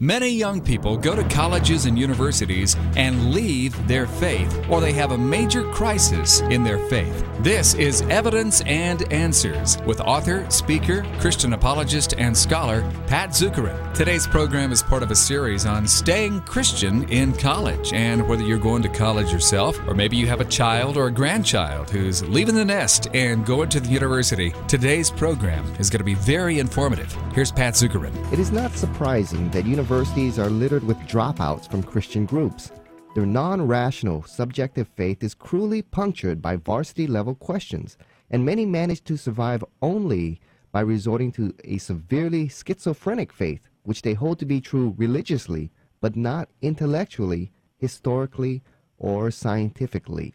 Many young people go to colleges and universities and leave their faith, or they have a major crisis in their faith. This is Evidence and Answers with author, speaker, Christian apologist, and scholar Pat Zukeran. Today's program is part of a series on staying Christian in college, and whether you're going to college yourself, or maybe you have a child or a grandchild who's leaving the nest and going to the university, today's program is going to be very informative. Here's Pat Zukeran. It is not surprising that universities universities are littered with dropouts from Christian groups. Their non rational, subjective faith is cruelly punctured by varsity level questions, and many manage to survive only by resorting to a severely schizophrenic faith, which they hold to be true religiously, but not intellectually, historically, or scientifically.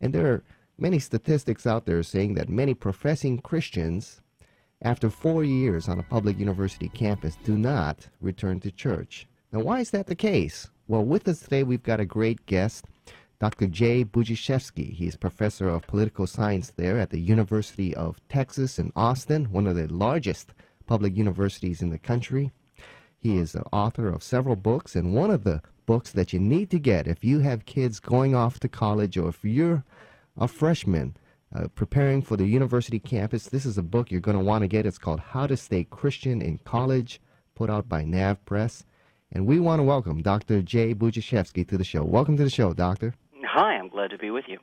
And there are many statistics out there saying that many professing Christians after four years on a public university campus do not return to church. Now, why is that the case? Well, with us today, we've got a great guest, Dr. Jay Budziszewski. He's professor of political science there at the University of Texas in Austin, one of the largest public universities in the country. He is the author of several books, and one of the books that you need to get if you have kids going off to college or if you're a freshman uh, preparing for the university campus. This is a book you're going to want to get. It's called How to Stay Christian in College, put out by Nav Press. And we want to welcome Dr. Jay Budziszewski to the show. Welcome to the show, Doctor. Hi, I'm glad to be with you.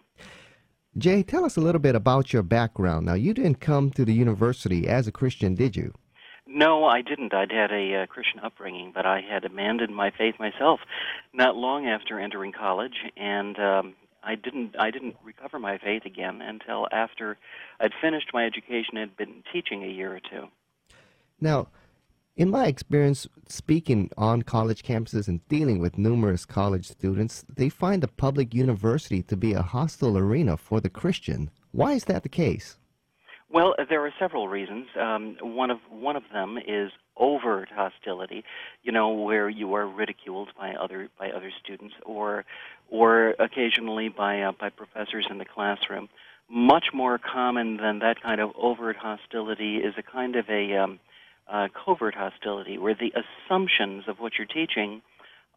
Jay, tell us a little bit about your background. Now, you didn't come to the university as a Christian, did you? No, I didn't. I'd had a uh, Christian upbringing, but I had abandoned my faith myself not long after entering college, and um, I didn't I didn't recover my faith again until after I'd finished my education and been teaching a year or two. Now, in my experience speaking on college campuses and dealing with numerous college students, they find the public university to be a hostile arena for the Christian. Why is that the case? Well, there are several reasons. Um, one of one of them is overt hostility, you know, where you are ridiculed by other by other students or or occasionally by uh, by professors in the classroom. Much more common than that kind of overt hostility is a kind of a um, uh, covert hostility, where the assumptions of what you're teaching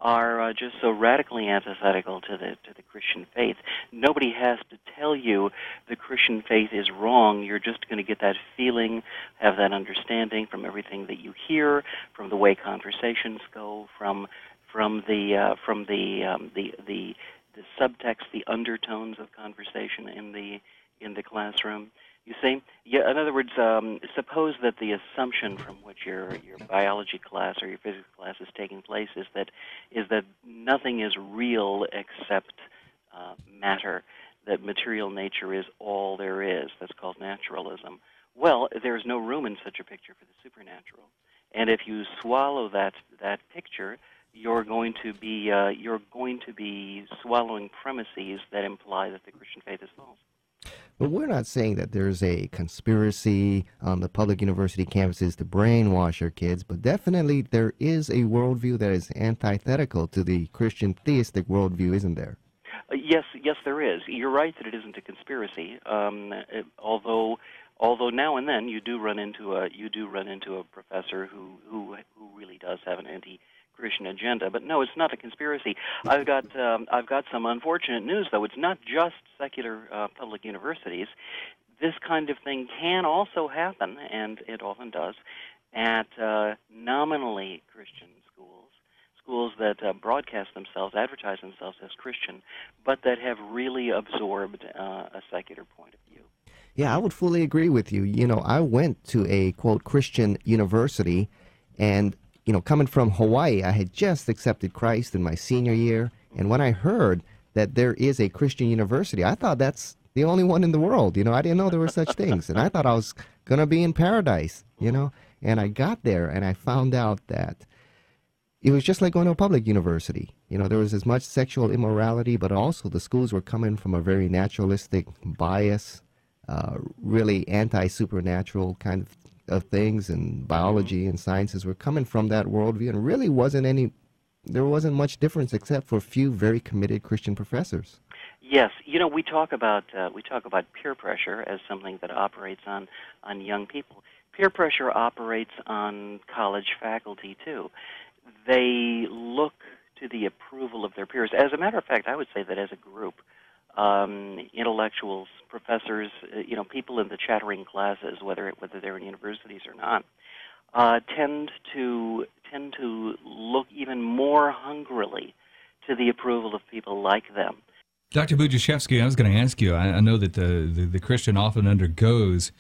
are uh, just so radically antithetical to the to the Christian faith. Nobody has to tell you the Christian faith is wrong. You're just going to get that feeling, have that understanding from everything that you hear, from the way conversations go, from from the uh, from the, um, the the the subtext, the undertones of conversation in the in the classroom. You see, yeah. In other words, um, suppose that the assumption from which your your biology class or your physics class is taking place is that is that nothing is real except uh, matter. That material nature is all there is. That's called naturalism. Well, there's no room in such a picture for the supernatural. And if you swallow that that picture, you're going to be uh, you're going to be swallowing premises that imply that the Christian faith is false. But we're not saying that there's a conspiracy on the public university campuses to brainwash our kids, but definitely there is a worldview that is antithetical to the Christian theistic worldview, isn't there? Uh, yes, yes, there is. You're right that it isn't a conspiracy. Um, it, although, although now and then you do run into a you do run into a professor who who who really does have an anti Christian agenda. But no, it's not a conspiracy. I've got um, I've got some unfortunate news though. It's not just secular uh, public universities. This kind of thing can also happen, and it often does, at uh, nominally Christian schools, schools that uh, broadcast themselves, advertise themselves as Christian, but that have really absorbed uh, a secular point of view. Yeah, I would fully agree with you. You know, I went to a quote Christian university, and you know, coming from Hawaii, I had just accepted Christ in my senior year. And when I heard that there is a Christian university, I thought that's the only one in the world. You know, I didn't know there were such things. And I thought I was to be in paradise, you know. And I got there and I found out that it was just like going to a public university. You know, there was as much sexual immorality, but also the schools were coming from a very naturalistic bias, uh, really anti supernatural kind of of things and biology and sciences were coming from that worldview, and really wasn't any. There wasn't much difference except for a few very committed Christian professors. Yes, you know we talk about uh, we talk about peer pressure as something that operates on on young people. Peer pressure operates on college faculty too. they look to the approval of their peers. As a matter of fact, I would say that as a group, um, intellectuals, professors, uh, you know, people in the chattering classes, whether whether they're in universities or not, uh, tend to tend to look even more hungrily to the approval of people like them. Dr. Budziszewski, I was going to ask you. I, I know that the, the, the, Christian often undergoes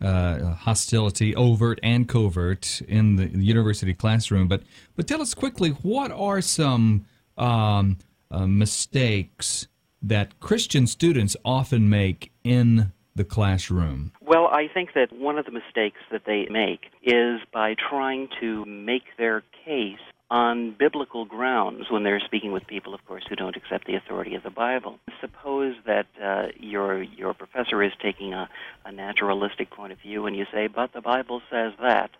uh, hostility, overt and covert, in the, the, university classroom. But but tell us quickly, what are some um, uh, mistakes that Christian students often make in the classroom? Well, I think that one of the mistakes that they make is by trying to make their case on biblical grounds when they're speaking with people, of course, who don't accept the authority of the Bible. Suppose that uh, your your professor is taking a, a naturalistic point of view, and you say, "But the Bible says that."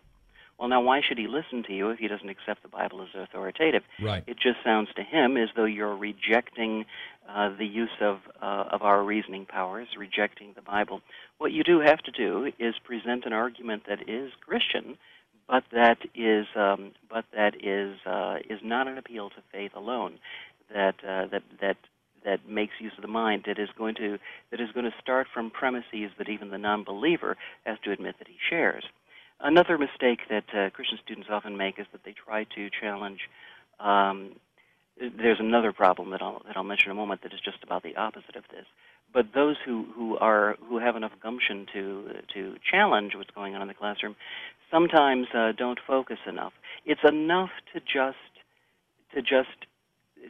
Well, now why should he listen to you if he doesn't accept the Bible as authoritative? Right. It just sounds to him as though you're rejecting uh, the use of uh, of our reasoning powers, rejecting the Bible. What you do have to do is present an argument that is Christian but that is um, but that is uh, is not an appeal to faith alone. That uh, that that that makes use of the mind that is going to that is going to start from premises that even the non-believer has to admit that he shares. Another mistake that uh, Christian students often make is that they try to challenge. Um, there's another problem that I'll that I'll mention in a moment that is just about the opposite of this. But those who, who are who have enough gumption to to challenge what's going on in the classroom sometimes uh, don't focus enough. It's enough to just to just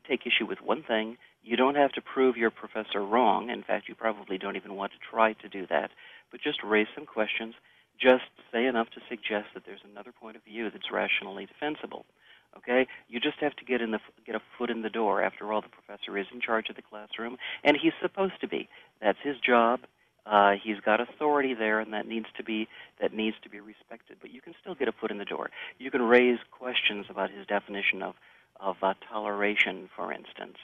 take issue with one thing. You don't have to prove your professor wrong. In fact, you probably don't even want to try to do that. But just raise some questions. Just say enough to suggest that there's another point of view that's rationally defensible. Okay, you just have to get in the get a foot in the door. After all, the professor is in charge of the classroom, and he's supposed to be. That's his job. Uh, he's got authority there, and that needs to be that needs to be respected. But you can still get a foot in the door. You can raise questions about his definition of of uh, toleration, for instance,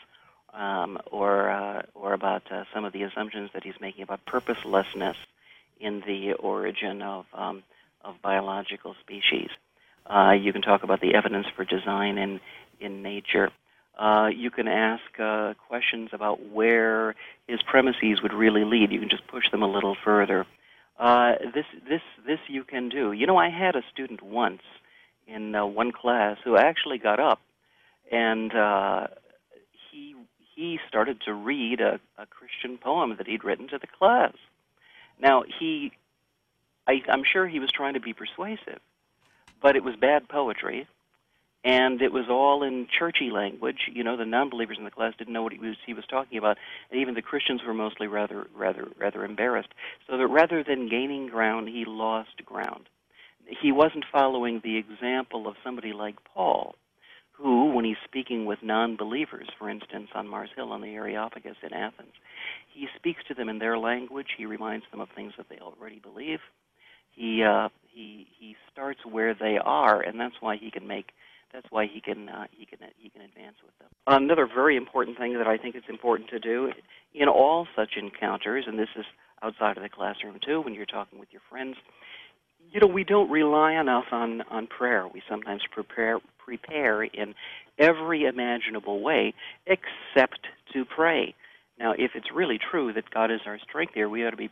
um, or uh, or about uh, some of the assumptions that he's making about purposelessness in the origin of um, of biological species. Uh, you can talk about the evidence for design in in nature. Uh, you can ask uh, questions about where his premises would really lead. You can just push them a little further. Uh, this, this, this you can do. You know, I had a student once in uh, one class who actually got up and uh, he he started to read a, a Christian poem that he'd written to the class. Now he, I, I'm sure he was trying to be persuasive, but it was bad poetry and it was all in churchy language. You know, the non-believers in the class didn't know what he was he was talking about, and even the Christians were mostly rather rather rather embarrassed. So that rather than gaining ground, he lost ground. He wasn't following the example of somebody like Paul, who, when he's speaking with non-believers, for instance, on Mars Hill on the Areopagus in Athens, he speaks to them in their language. He reminds them of things that they already believe. He uh, he he starts where they are, and that's why he can make that's why he can uh, he can he can advance with them. Another very important thing that I think is important to do in all such encounters, and this is outside of the classroom too, when you're talking with your friends. You know, we don't rely enough on on prayer. We sometimes prepare prepare in every imaginable way except to pray. Now, if it's really true that God is our strength here, we ought to be,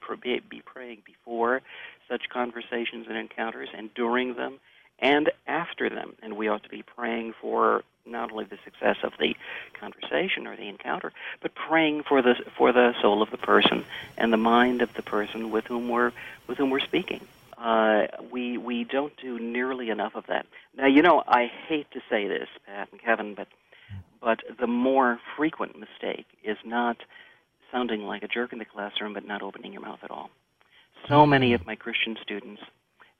be praying before such conversations and encounters and during them and after them. And we ought to be praying for not only the success of the conversation or the encounter, but praying for the for the soul of the person and the mind of the person with whom we're with whom we're speaking. Uh, we we don't do nearly enough of that. Now, you know, I hate to say this, Pat and Kevin, but but the more frequent mistake is not sounding like a jerk in the classroom, but not opening your mouth at all. So many of my Christian students,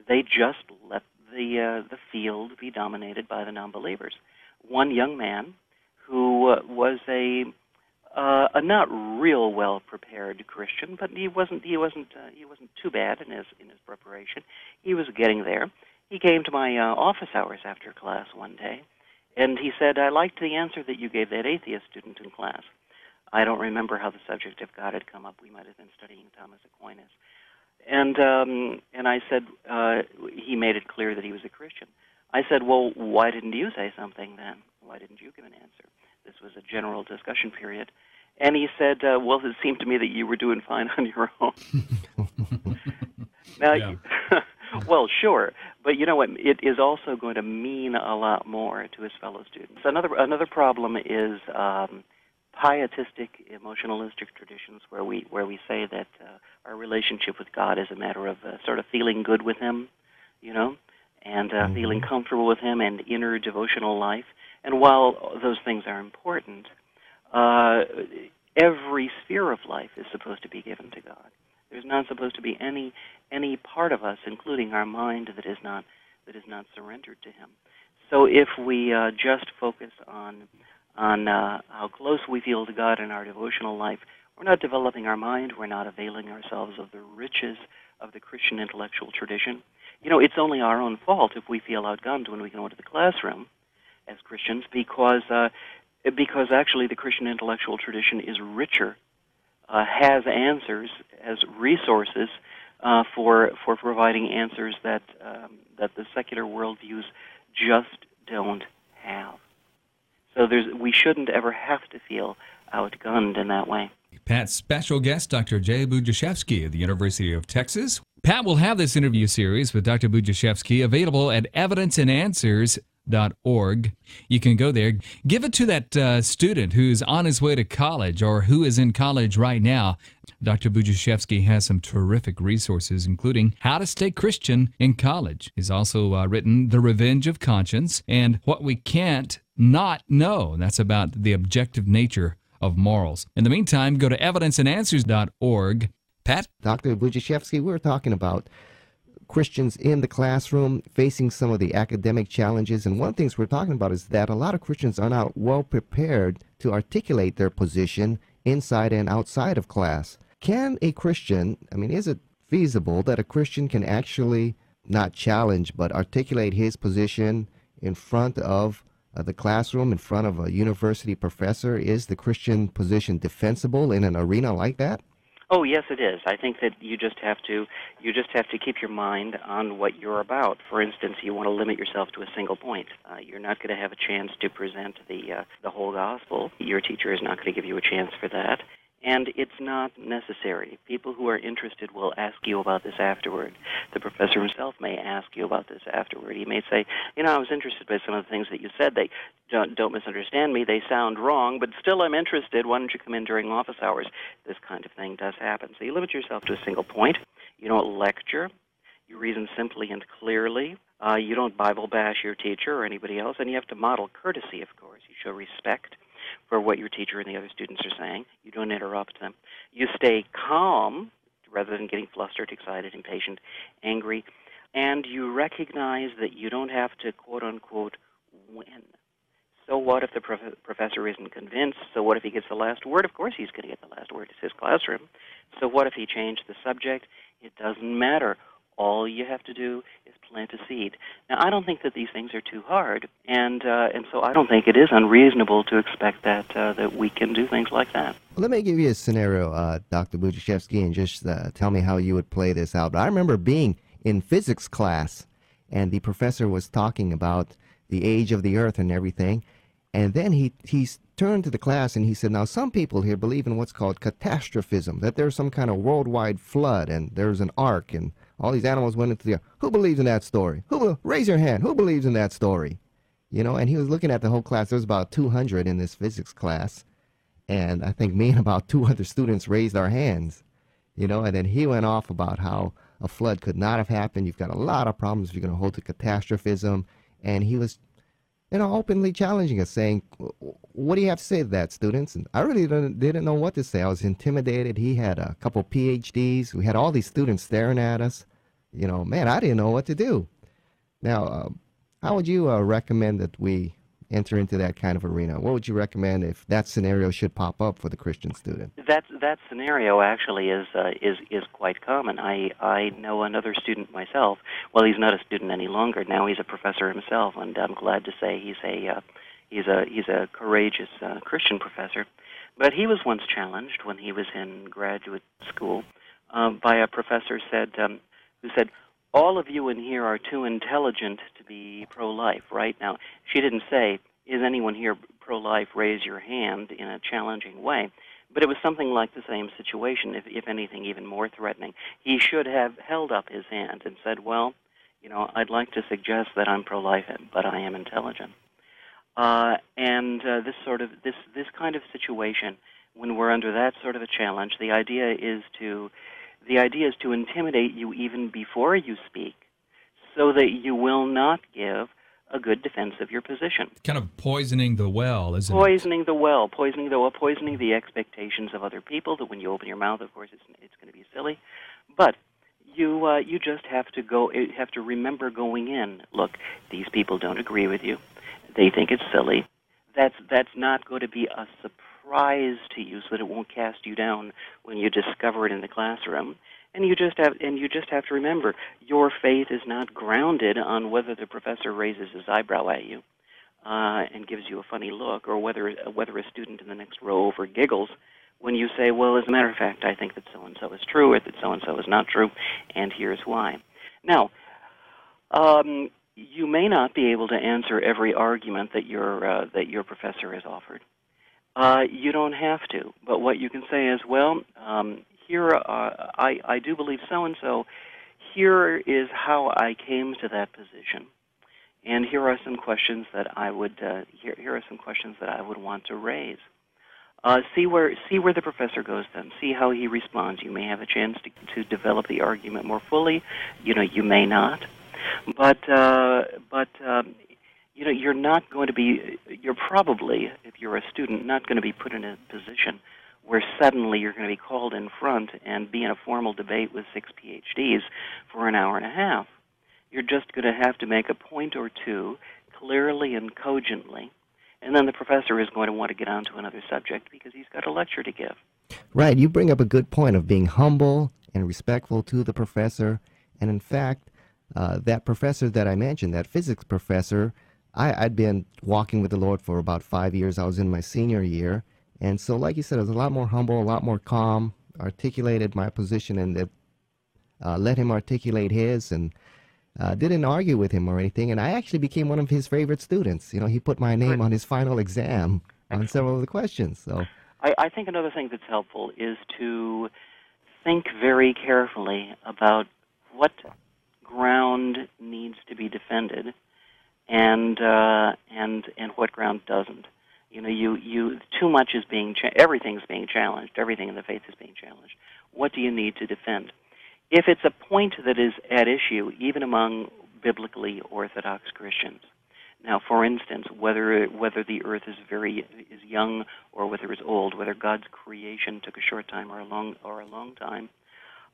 they just let the uh, the field be dominated by the non-believers. One young man who uh, was a uh, a not real well prepared Christian, but he wasn't he wasn't uh, he wasn't too bad in his in his preparation. He was getting there. He came to my uh, office hours after class one day, and he said, "I liked the answer that you gave that atheist student in class." I don't remember how the subject of God had come up. We might have been studying Thomas Aquinas. And um, and I said uh, he made it clear that he was a Christian. I said, Well, why didn't you say something then? Why didn't you give an answer? This was a general discussion period. And he said, uh, Well, it seemed to me that you were doing fine on your own. now, well, sure, but you know what? It is also going to mean a lot more to his fellow students. Another another problem is um, pietistic, emotionalistic traditions, where we where we say that uh, our relationship with God is a matter of uh, sort of feeling good with Him, you know, and uh, mm-hmm. feeling comfortable with Him, and inner devotional life. And while those things are important, uh, every sphere of life is supposed to be given to God. There's not supposed to be any any part of us, including our mind, that is not that is not surrendered to Him. So if we uh, just focus on on uh, how close we feel to God in our devotional life, we're not developing our mind. We're not availing ourselves of the riches of the Christian intellectual tradition. You know, it's only our own fault if we feel outgunned when we go into the classroom as Christians, because uh, because actually the Christian intellectual tradition is richer uh, has answers, as resources uh, for for providing answers that um, that the secular worldviews just don't have. So there's we shouldn't ever have to feel outgunned in that way. Pat's special guest, Dr. Jay Budziszewski of the University of Texas. Pat will have this interview series with Dr. Budziszewski available at Evidence and Answers org. You can go there, give it to that uh, student who's on his way to college or who is in college right now. Dr. Budziszewski has some terrific resources, including How to Stay Christian in College. He's also uh, written The Revenge of Conscience and What We Can't Not Know. That's about the objective nature of morals. In the meantime, go to evidenceandanswers.org. Pat? Dr. Budziszewski, we're talking about Christians in the classroom facing some of the academic challenges. And one of the things we're talking about is that a lot of Christians are not well prepared to articulate their position inside and outside of class. Can a Christian, I mean, is it feasible that a Christian can actually not challenge but articulate his position in front of uh, the classroom, in front of a university professor? Is the Christian position defensible in an arena like that? Oh yes, it is. I think that you just have to you just have to keep your mind on what you're about. For instance, you want to limit yourself to a single point. Uh, you're not going to have a chance to present the uh, the whole gospel. Your teacher is not going to give you a chance for that and it's not necessary. People who are interested will ask you about this afterward. The professor himself may ask you about this afterward. He may say, "You know, I was interested by some of the things that you said. They don't, don't misunderstand me. They sound wrong, but still, I'm interested. Why don't you come in during office hours?" This kind of thing does happen. So you limit yourself to a single point. You don't lecture. You reason simply and clearly. Uh, you don't Bible bash your teacher or anybody else, and you have to model courtesy, of course. You show respect for what your teacher and the other students are saying. You don't interrupt them. You stay calm rather than getting flustered, excited, impatient, angry. And you recognize that you don't have to quote unquote win. So what if the prof- professor isn't convinced? So what if he gets the last word? Of course he's going to get the last word. It's his classroom. So what if he changed the subject? It doesn't matter. All you have to do is plant a seed. Now, I don't think that these things are too hard, and uh, and so I don't think it is unreasonable to expect that uh, that we can do things like that. Let me give you a scenario, uh, Dr. Budziszewski, and just uh, tell me how you would play this out. But I remember being in physics class, and the professor was talking about the age of the Earth and everything, and then he he turned to the class and he said, "Now, some people here believe in what's called catastrophism, that there's some kind of worldwide flood, and there's an ark and." All these animals went into the. Who believes in that story? Who raise your hand? Who believes in that story? You know, and he was looking at the whole class. There was about 200 in this physics class, and I think me and about two other students raised our hands. You know, and then he went off about how a flood could not have happened. You've got a lot of problems if you're going to hold to catastrophism, and he was you know, openly challenging us, saying, "What do you have to say to that, students?" And I really didn't, didn't know what to say. I was intimidated. He had a couple PhDs. We had all these students staring at us. You know, man, I didn't know what to do. Now, uh, how would you uh, recommend that we enter into that kind of arena? What would you recommend if that scenario should pop up for the Christian student? That that scenario actually is uh, is is quite common. I I know another student myself. Well, he's not a student any longer. Now he's a professor himself, and I'm glad to say he's a uh, he's a he's a courageous uh, Christian professor. But he was once challenged when he was in graduate school um, by a professor said um, who said, all of you in here are too intelligent to be pro-life, right? Now, she didn't say, is anyone here pro-life? Raise your hand in a challenging way. But it was something like the same situation, if, if anything, even more threatening. He should have held up his hand and said, well, you know, I'd like to suggest that I'm pro-life, but I am intelligent. Uh, and uh, this sort of this this kind of situation, when we're under that sort of a challenge, the idea is to the idea is to intimidate you even before you speak, so that you will not give a good defense of your position. Kind of poisoning the well, isn't poisoning it? Poisoning the well, poisoning the well, poisoning the expectations of other people. That when you open your mouth, of course, it's it's going to be silly, but you uh, you just have to go have to remember going in. Look, these people don't agree with you. They think it's silly. That's that's not going to be a surprise to you, so that it won't cast you down when you discover it in the classroom. And you just have and you just have to remember your faith is not grounded on whether the professor raises his eyebrow at you uh, and gives you a funny look, or whether whether a student in the next row over giggles when you say, well, as a matter of fact, I think that so and so is true, or that so and so is not true, and here's why. Now, um, you may not be able to answer every argument that your uh, that your professor has offered. Uh, you don't have to, but what you can say is, well, um, here uh, I I do believe so and so. Here is how I came to that position, and here are some questions that I would uh, here here are some questions that I would want to raise. Uh, see where see where the professor goes then. See how he responds. You may have a chance to, to develop the argument more fully. You know, you may not. But uh, but um, you know, you're not going to be. You're probably, if you're a student, not going to be put in a position where suddenly you're going to be called in front and be in a formal debate with six PhDs for an hour and a half. You're just going to have to make a point or two clearly and cogently, and then the professor is going to want to get on to another subject because he's got a lecture to give. Right. You bring up a good point of being humble and respectful to the professor. And in fact, uh, that professor that I mentioned, that physics professor, I, I'd been walking with the Lord for about five years. I was in my senior year. And so, like you said, I was a lot more humble, a lot more calm, articulated my position, and uh, let him articulate his, and uh, didn't argue with him or anything. And I actually became one of his favorite students. You know, he put my name on his final exam on several of the questions. So, I, I think another thing that's helpful is to think very carefully about what ground needs to be defended and uh, and and what ground doesn't. You know, you you too much is being cha- everything's being challenged. Everything in the faith is being challenged. What do you need to defend? If it's a point that is at issue, even among biblically orthodox Christians. Now, for instance, whether whether the earth is very is young or whether it's old, whether God's creation took a short time or a long or a long time,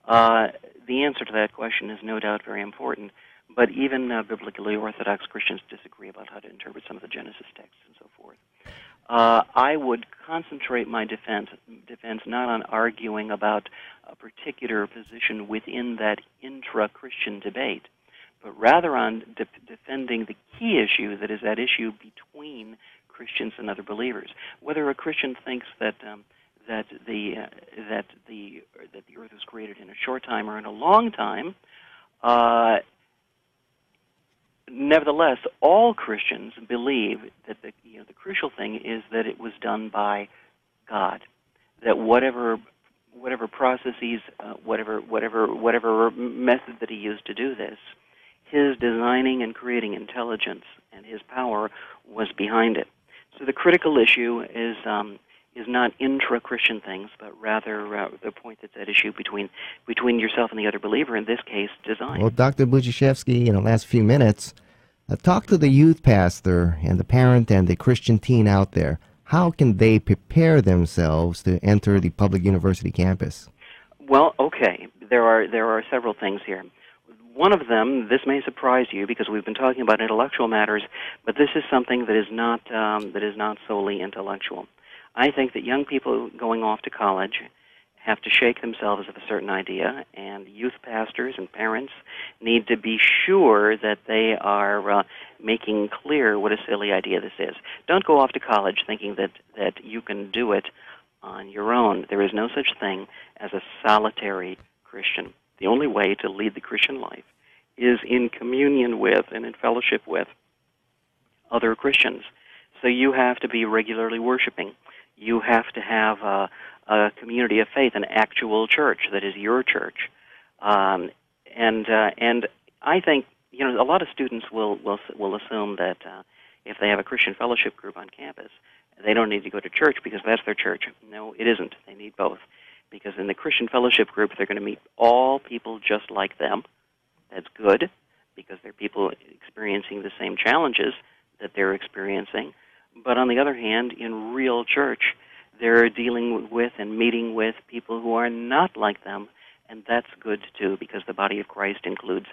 uh, the answer to that question is no doubt very important, but even uh, biblically Orthodox Christians disagree about how to interpret some of the Genesis texts and so forth. Uh, I would concentrate my defense defense not on arguing about a particular position within that intra-Christian debate, but rather on de- defending the key issue that is that issue between Christians and other believers. Whether a Christian thinks that um, that the uh, that the that the Earth was created in a short time or in a long time. Uh, nevertheless, all Christians believe that the you know the crucial thing is that it was done by God. That whatever whatever processes, uh, whatever whatever whatever method that he used to do this, his designing and creating intelligence and his power was behind it. So the critical issue is um, is not intra-Christian things, but rather uh, the point that's at issue between between yourself and the other believer. In this case, design. Well, Dr. Budziszewski, in the last few minutes, uh, talk to the youth pastor and the parent and the Christian teen out there. How can they prepare themselves to enter the public university campus? Well, okay, there are there are several things here. One of them, this may surprise you because we've been talking about intellectual matters, but this is something that is not um, that is not solely intellectual. I think that young people going off to college have to shake themselves of a certain idea, and youth pastors and parents need to be sure that they are uh, making clear what a silly idea this is. Don't go off to college thinking that, that you can do it on your own. There is no such thing as a solitary Christian. The only way to lead the Christian life is in communion with and in fellowship with other Christians. So you have to be regularly worshiping. You have to have a, a community of faith, an actual church that is your church. Um, and uh, and I think you know a lot of students will will will assume that uh, if they have a Christian fellowship group on campus, they don't need to go to church because that's their church. No, it isn't. They need both. Because in the Christian fellowship group, they're going to meet all people just like them. That's good because they're people experiencing the same challenges that they're experiencing. But on the other hand, in real church, they're dealing with and meeting with people who are not like them, and that's good too because the body of Christ includes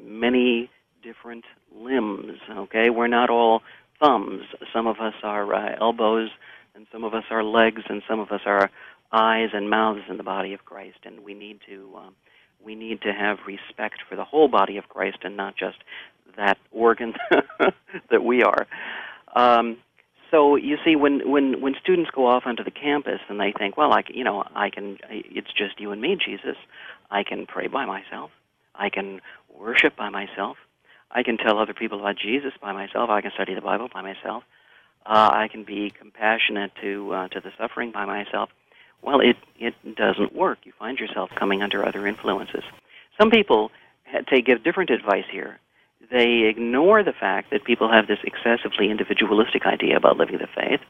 many different limbs. Okay, we're not all thumbs. Some of us are uh, elbows, and some of us are legs, and some of us are eyes and mouths in the body of Christ. And we need to um, we need to have respect for the whole body of Christ and not just that organ that we are. Um, so you see, when when when students go off onto the campus and they think, well, I you know, I can. It's just you and me, Jesus. I can pray by myself. I can worship by myself. I can tell other people about Jesus by myself. I can study the Bible by myself. Uh, I can be compassionate to uh, to the suffering by myself. Well, it it doesn't work. You find yourself coming under other influences. Some people take give different advice here. They ignore the fact that people have this excessively individualistic idea about living the faith,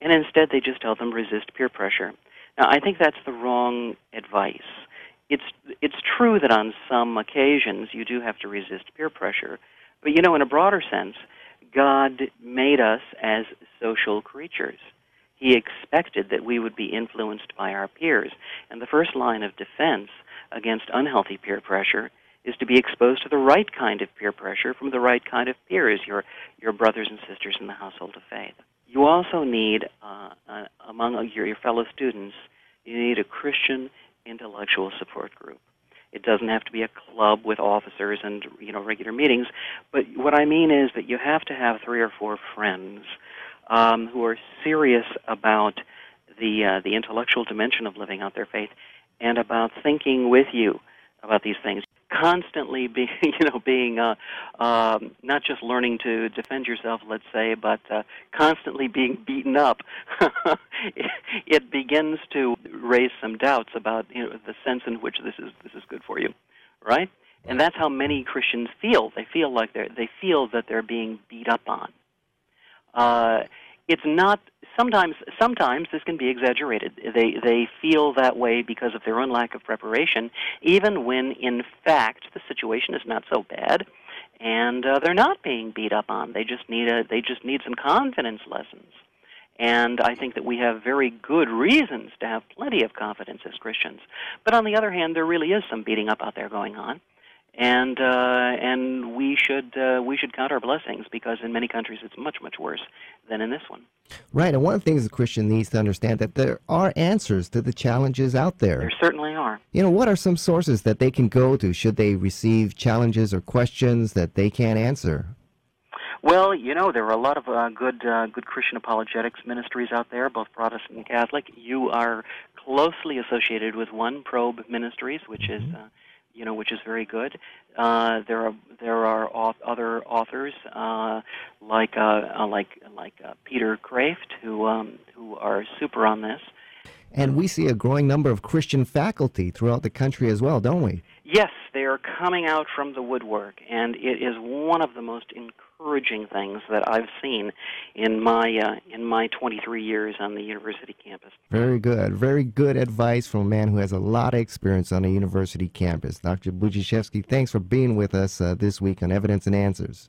and instead they just tell them resist peer pressure. Now, I think that's the wrong advice it's it's true that on some occasions you do have to resist peer pressure, but you know, in a broader sense, God made us as social creatures. He expected that we would be influenced by our peers, and the first line of defense against unhealthy peer pressure is to be exposed to the right kind of peer pressure from the right kind of peers, your your brothers and sisters in the household of faith. You also need, uh, uh, among your, your fellow students, you need a Christian intellectual support group. It doesn't have to be a club with officers and you know regular meetings, but what I mean is that you have to have three or four friends um, who are serious about the uh, the intellectual dimension of living out their faith and about thinking with you about these things constantly being, you know, being uh, um, not just learning to defend yourself, let's say, but uh, constantly being beaten up, it, begins to raise some doubts about you know the sense in which this is this is good for you, right? And that's how many Christians feel. They feel like they're they feel that they're being beat up on. Uh, it's not sometimes sometimes this can be exaggerated. They they feel that way because of their own lack of preparation, even when in fact the situation is not so bad, and uh, they're not being beat up on. They just need a they just need some confidence lessons. And I think that we have very good reasons to have plenty of confidence as Christians. But on the other hand, there really is some beating up out there going on and uh, and we should uh, we should count our blessings because in many countries it's much much worse than in this one. Right, and one of the things a Christian needs to understand that there are answers to the challenges out there. There certainly are. You know, what are some sources that they can go to should they receive challenges or questions that they can't answer? Well, you know, there are a lot of uh, good uh, good Christian apologetics ministries out there, both Protestant and Catholic. You are closely associated with one, Probe Ministries, which mm-hmm. is uh, you know, which is very good. Uh, there are there are other authors uh, like uh, uh, like like uh, Peter Kreeft who um, who are super on this. And we see a growing number of Christian faculty throughout the country as well, don't we? Yes, they are coming out from the woodwork, and it is one of the most encouraging things that I've seen in my uh, in my 23 years on the university campus. Very good, very good advice from a man who has a lot of experience on a university campus. Dr. Budziszewski, thanks for being with us uh, this week on Evidence and Answers.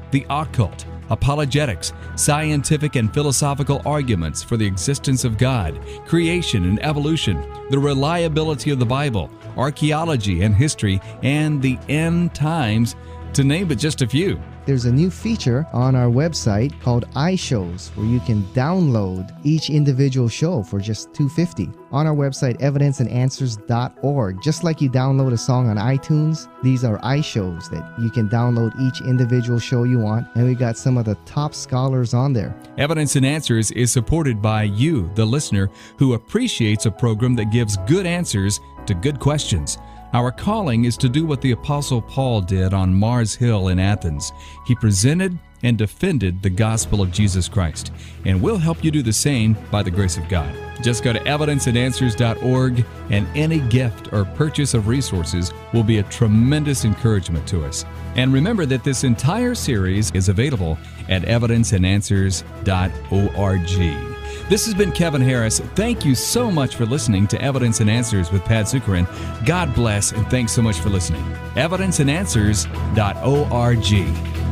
the occult, apologetics, scientific and philosophical arguments for the existence of God, creation and evolution, the reliability of the Bible, archaeology and history, and the end times to name but just a few. There's a new feature on our website called iShows where you can download each individual show for just 250. On our website evidenceandanswers.org, just like you download a song on iTunes, these are iShows that you can download each individual show you want and we got some of the top scholars on there. Evidence and Answers is supported by you, the listener, who appreciates a program that gives good answers to good questions. Our calling is to do what the Apostle Paul did on Mars Hill in Athens. He presented and defended the gospel of Jesus Christ, and we'll help you do the same by the grace of God. Just go to evidenceandanswers.org, and any gift or purchase of resources will be a tremendous encouragement to us. And remember that this entire series is available at evidenceandanswers.org. This has been Kevin Harris. Thank you so much for listening to Evidence and Answers with Pat Zukeran. God bless, and thanks so much for listening. Evidenceandanswers.org.